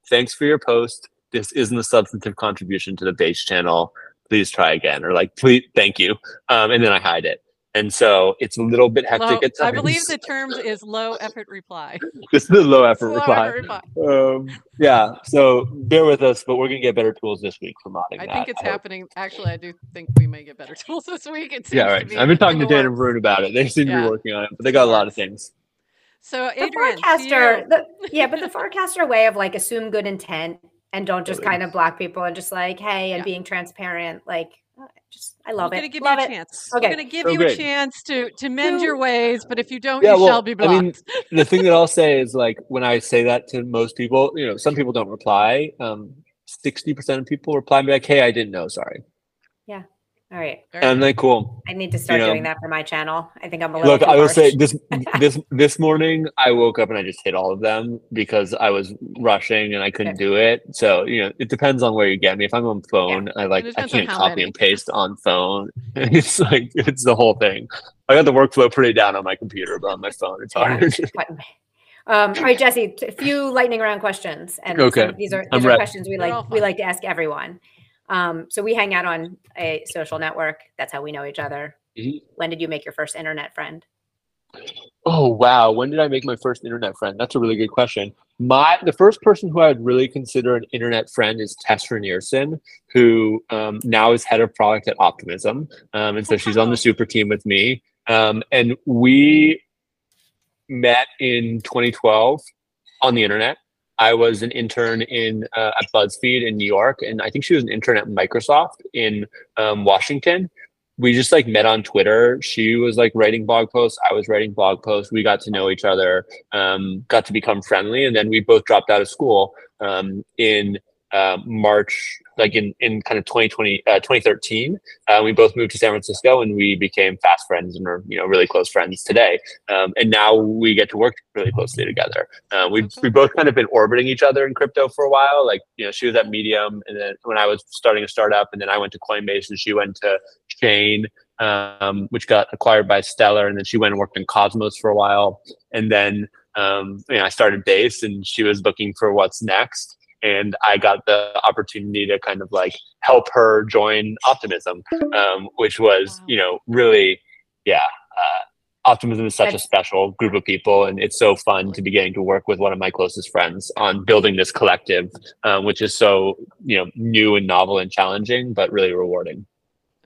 thanks for your post. This isn't a substantive contribution to the base channel. Please try again. Or like, please, thank you. Um, and then I hide it. And so it's a little bit hectic Low, at times. I believe the terms is low effort reply. this is a low effort Low reply. effort reply. Um, yeah. So bear with us, but we're going to get better tools this week for modding I that, think it's hope. happening. Actually, I do think we may get better tools this week. It seems Yeah, to right. be I've been talking to Dan and works. Varun about it. They seem to be working on it, but they got a lot of things. So, The Adrienne, to Farcaster, the, yeah, but the Farcaster way of like assume good intent and don't just kind of block people and just like, hey, and Yeah. being transparent. Like, uh, just I love We're it. going to give love you a it. chance. Okay. We're going to give So you a chance to to mend your ways, but if you don't, Yeah, you well, shall be I mean, the thing that I'll say is like when I say that to most people, you know, some people don't reply. Um, sixty percent of people reply and be like, "Hey, I didn't know. Sorry." Yeah. All right. Very And good. like cool. I need to start know- doing that for my channel. I think I'm a little. Look, too I will say this this this morning I woke up and I just hit all of them because I was rushing and I couldn't do it. So you know, it depends on where you get me. If I'm on phone, I like I can't copy many. and paste on phone. it's like it's the whole thing. I got the workflow pretty down on my computer, but on my phone it's hard. What- Um, all right, Jesse, a few lightning round questions. And Okay. some- these are, I'm these are ready. questions we like, we like to ask everyone. Um, so we hang out on a social network. That's how we know each other. Mhm. When did you make your first internet friend? Oh wow, when did I make my first internet friend? That's a really good question. My the first person who I would really consider an internet friend is Tess Rinearson, who um, now is head of product at Optimism, um, and so she's on the super team with me. Um, and we met in 2012 on the internet. I was an intern in uh, at BuzzFeed in New York, and I think she was an intern at Microsoft in um, Washington. We just like met on Twitter. She was like writing blog posts. I was writing blog posts. We got to know each other, um, got to become friendly, and then we both dropped out of school um, in uh, March, like in, in kind of 2020, uh, 2013. Uh, we both moved to San Francisco and we became fast friends and are, you know, really close friends today. Um, and now we get to work really closely together. Uh, we Okay. we both kind of been orbiting each other in crypto for a while. Like, you know, she was at Medium and then when I was starting a startup and then I went to Coinbase and she went to Chain, um, which got acquired by Stellar. And then she went and worked in Cosmos for a while. And then, um, you know, I started Base and she was looking for what's next and I got the opportunity to kind of like help her join Optimism, um, which was Wow. you know really, yeah. Uh, Optimism is such a special group of people, and it's so fun to be getting to work with one of my closest friends on building this collective, um, which is so you know new and novel and challenging, but really rewarding.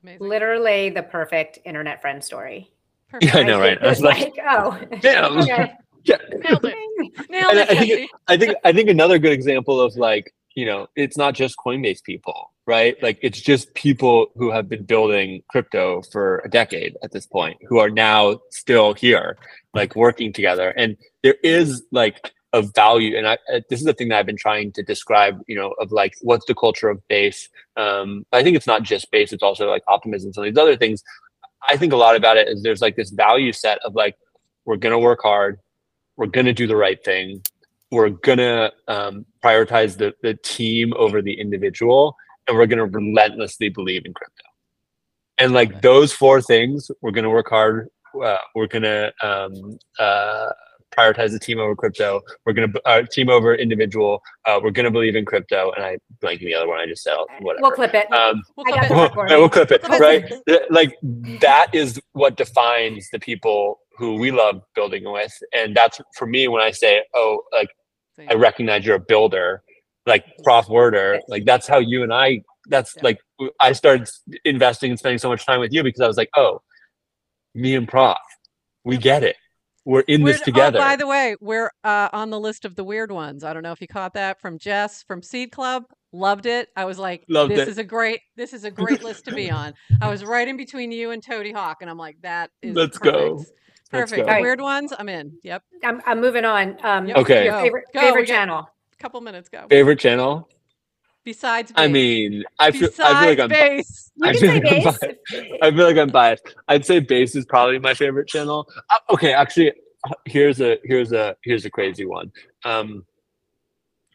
Amazing. Literally the perfect internet friend story. Perfect. Yeah, I know, right? I was was like, like, oh, Damn. okay. Yeah, Nailed it. Nailed it, I think Jesse. I think I think another good example of like you know it's not just Coinbase people, right? Like it's just people who have been building crypto for a decade at this point, who are now still here, like working together. And there is like a value, and I uh, this is the thing that I've been trying to describe, you know, of like what's the culture of base. Um, I think it's not just base; it's also like optimism, and some of these other things. I think a lot about it is there's like this value set of like we're gonna work hard, we're gonna do the right thing. We're gonna um, prioritize the, the team over the individual and we're gonna relentlessly believe in crypto. And like those four things we're gonna work hard uh, we're gonna um, uh, prioritize the team over crypto we're gonna uh, team over individual uh, we're gonna believe in crypto and i blanking the other one i just said whatever We'll clip it. um, We'll clip it. we'll, we'll clip it, right? Like that is what defines the people who we love building with, and that's for me when I say, "Oh, like I recognize you're a builder," like Prof Werder, like that's how you and I. That's Yeah. like I started investing and spending so much time with you because I was like, "Oh, me and Prof, we get it. We're in We're- this together." Oh, by the way, we're uh, on the list of the weird ones. I don't know if you caught that from Jess from Seed Club. Loved it. I was like, Loved this it. is a great, this is a great list to be on. I was right in between you and Toady Hawk, and I'm like, that is Let's perfect. go. Let's Perfect. go. The Alright. weird ones, I'm in. Yep. I'm, I'm moving on. Um, Yep. Okay. Your Go. favorite Go. We favorite got channel. couple minutes go. Favorite channel? Besides, I mean, I feel Besides I feel like I'm base. You I can feel say like I'm base. biased. I feel like I'm biased. I'd say base is probably my favorite channel. Uh, okay, actually, here's a here's a here's a crazy one. Um,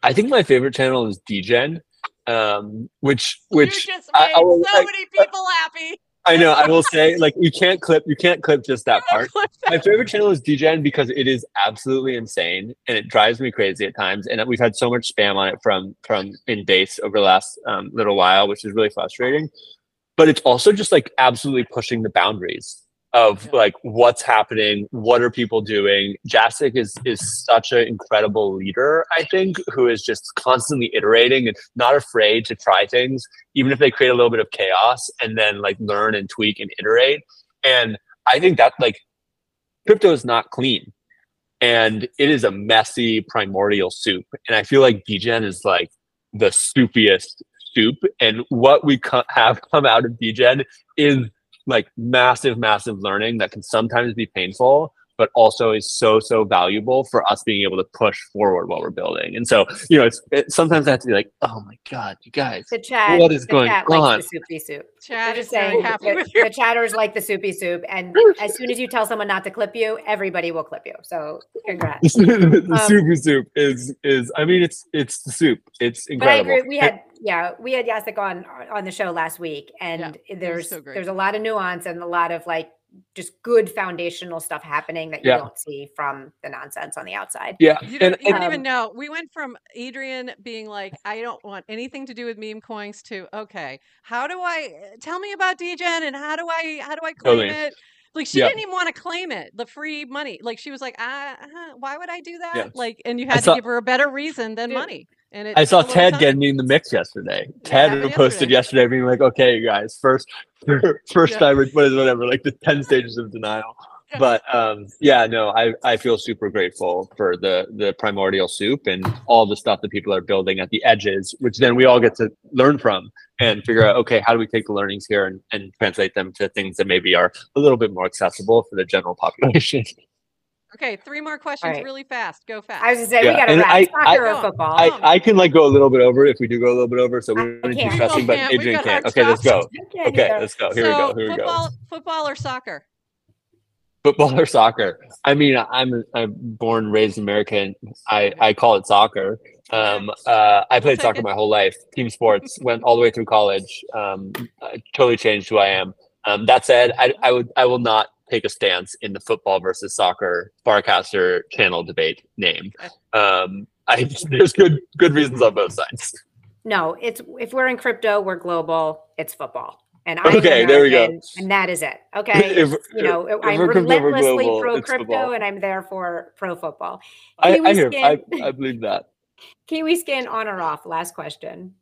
I think my favorite channel is Degen, um, which which you just I- made I will, so like, many people happy. I know I will say like you can't clip you can't clip just that part. That. My favorite channel is Degen because it is absolutely insane and it drives me crazy at times. And we've had so much spam on it from from in base over the last um, little while, which is really frustrating. But it's also just like absolutely pushing the boundaries of Yeah. like what's happening, what are people doing. Jacek is is such an incredible leader, I think, who is just constantly iterating and not afraid to try things, even if they create a little bit of chaos, and then like learn and tweak and iterate. And I think that like crypto is not clean and it is a messy primordial soup and i feel like degen is like the soupiest soup and what we co- have come out of degen is like massive massive learning that can sometimes be painful but also is so so valuable for us being able to push forward while we're building. And so, you know, it's it, sometimes I have to be like, oh my god, you guys, The chat. what is the going chat on? Likes the soupy soup. Chat They're just saying the, the chatters like the soupy soup, and as soon as you tell someone not to clip you, everybody will clip you. So congrats. the Um, super soup is is I mean it's it's the soup. It's But I incredible. agree. We had yeah, we had Jacek on on the show last week, and there's so there's a lot of nuance and a lot of like just good foundational stuff happening that you Yeah. don't see from the nonsense on the outside. yeah, You don't, you don't and- even know. We went from Adrienne being like, I don't want anything to do with meme coins to okay, how do I tell me about Degen and how do I how do I claim Totally. it? Like she Yeah. didn't even want to claim it, the free money. Like she was like, uh, uh, why would I do that? Yeah. Like, and you I had saw- to give her a better reason than Yeah. money. And it I saw took Ted time. getting in the mix yesterday. Ted happened posted yesterday being like, "Okay, you guys, first first Yeah. time what is whatever, like the ten stages of denial." But um, yeah, no, I, I feel super grateful for the the primordial soup and all the stuff that people are building at the edges, which then we all get to learn from and figure out, okay, how do we take the learnings here and, and translate them to things that maybe are a little bit more accessible for the general population. Okay, three more questions right. really fast. Go fast. I was gonna say Yeah, we got to and wrap I- soccer I- or football. I. I can like go a little bit over if we do go a little bit over, so we're don't need to can't. be stressing, but Can't. We've Adrienne can't. hard Okay, let's go. Okay, either. let's go. Here so we go. Here we go. football, football or soccer? football or soccer i mean i'm i'm born raised american i i call it soccer um uh i played soccer my whole life team sports went all the way through college um totally changed who i am um that said i i would i will not take a stance in the football versus soccer Farcaster channel debate name um i there's good good reasons on both sides No, it's if we're in crypto, we're global. It's football. And I'm Okay, there we go. And that is it. Okay. If- you know, if I'm we're relentlessly global, pro crypto football. and I'm therefore pro football. i i hear I. I believe that Kiwi skin on or off? Last question.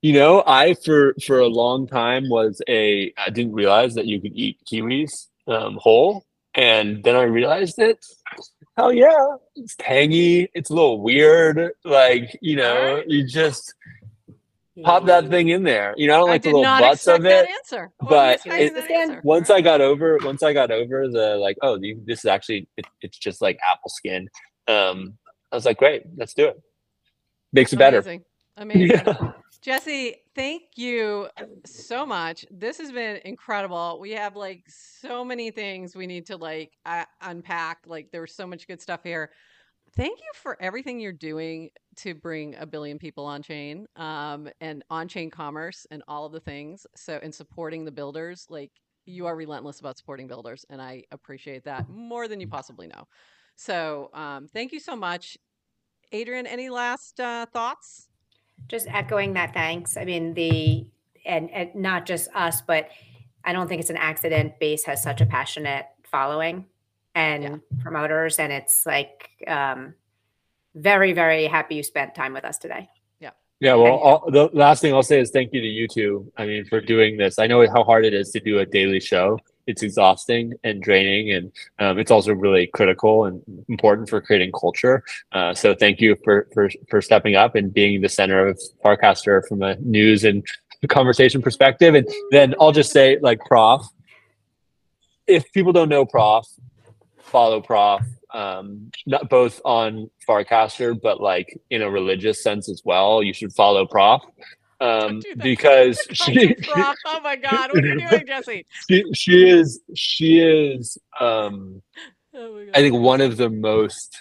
You know, I for for a long time was a I didn't realize that you could eat kiwis um, whole, and then I realized it. Hell yeah, it's tangy. It's a little weird. Like you know, you just pop that thing in there. You know, I don't I like the little not butts expect of that it. answer. But it- answer. Once I got over, once I got over the like, oh, this is actually it, it's just like apple skin. Um, I was like, great, let's do it. Makes it better. Amazing. Amazing. Yeah. Jesse, thank you so much. This has been incredible. We have like so many things we need to like uh, unpack. Like there's so much good stuff here. Thank you for everything you're doing to bring a billion people on chain um, and on chain commerce and all of the things. So, in supporting the builders. Like you are relentless about supporting builders, and I appreciate that more than you possibly know. So, um, thank you so much. Adrienne, any last uh, thoughts? Just echoing that thanks i mean the and, and not just us but i don't think it's an accident base has such a passionate following and Yeah. promoters and it's like um very very happy you spent time with us today Yeah, Yeah. well, Thank all, the last thing I'll say is thank you to you two. I mean, for doing this. I know how hard it is to do a daily show. It's exhausting and draining, and um, it's also really critical and important for creating culture. Uh, so, thank you for for for stepping up and being the center of Farcaster from a news and conversation perspective. And then I'll just say, like, Prof. If people don't know Prof, follow Prof. Um, not both on Farcaster, but like in a religious sense as well. You should follow Prof. Um, because she. Oh my God, what are you doing, Jesse? she she is she is um Oh my God. I think one of the most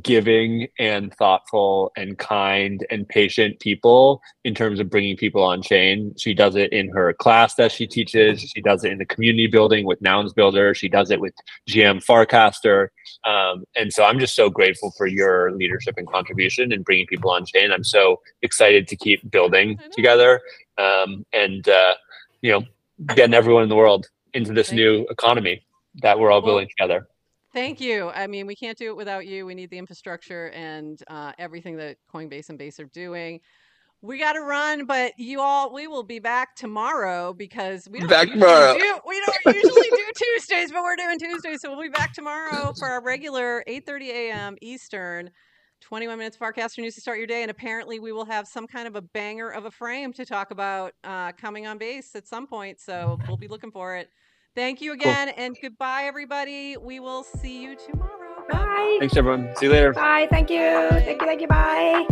giving and thoughtful and kind and patient people in terms of bringing people on chain. She does it in her class that she teaches. She does it in the community building with Nouns Builder. She does it with GM Farcaster. Um, and so I'm just so grateful for your leadership and contribution and bringing people on chain. I'm so excited to keep building together um, and, uh, you know, getting everyone in the world into this Thank new economy that we're all Well, building together. Thank you. I mean, we can't do it without you. We need the infrastructure and uh, everything that Coinbase and Base are doing. We got to run, but you all, we will be back tomorrow because we don't Back usually tomorrow. do we don't usually do Tuesdays, but we're doing Tuesdays, so we'll be back tomorrow for our regular 8:30 a.m. Eastern. 21 minutes Farcaster news to start your day, and apparently we will have some kind of a banger of a frame to talk about uh, coming on base at some point. So we'll be looking for it. Thank you again, and goodbye, everybody. We will see you tomorrow. Bye. Thanks, everyone. See you later. Bye. Thank you. Thank you. Thank you. Bye.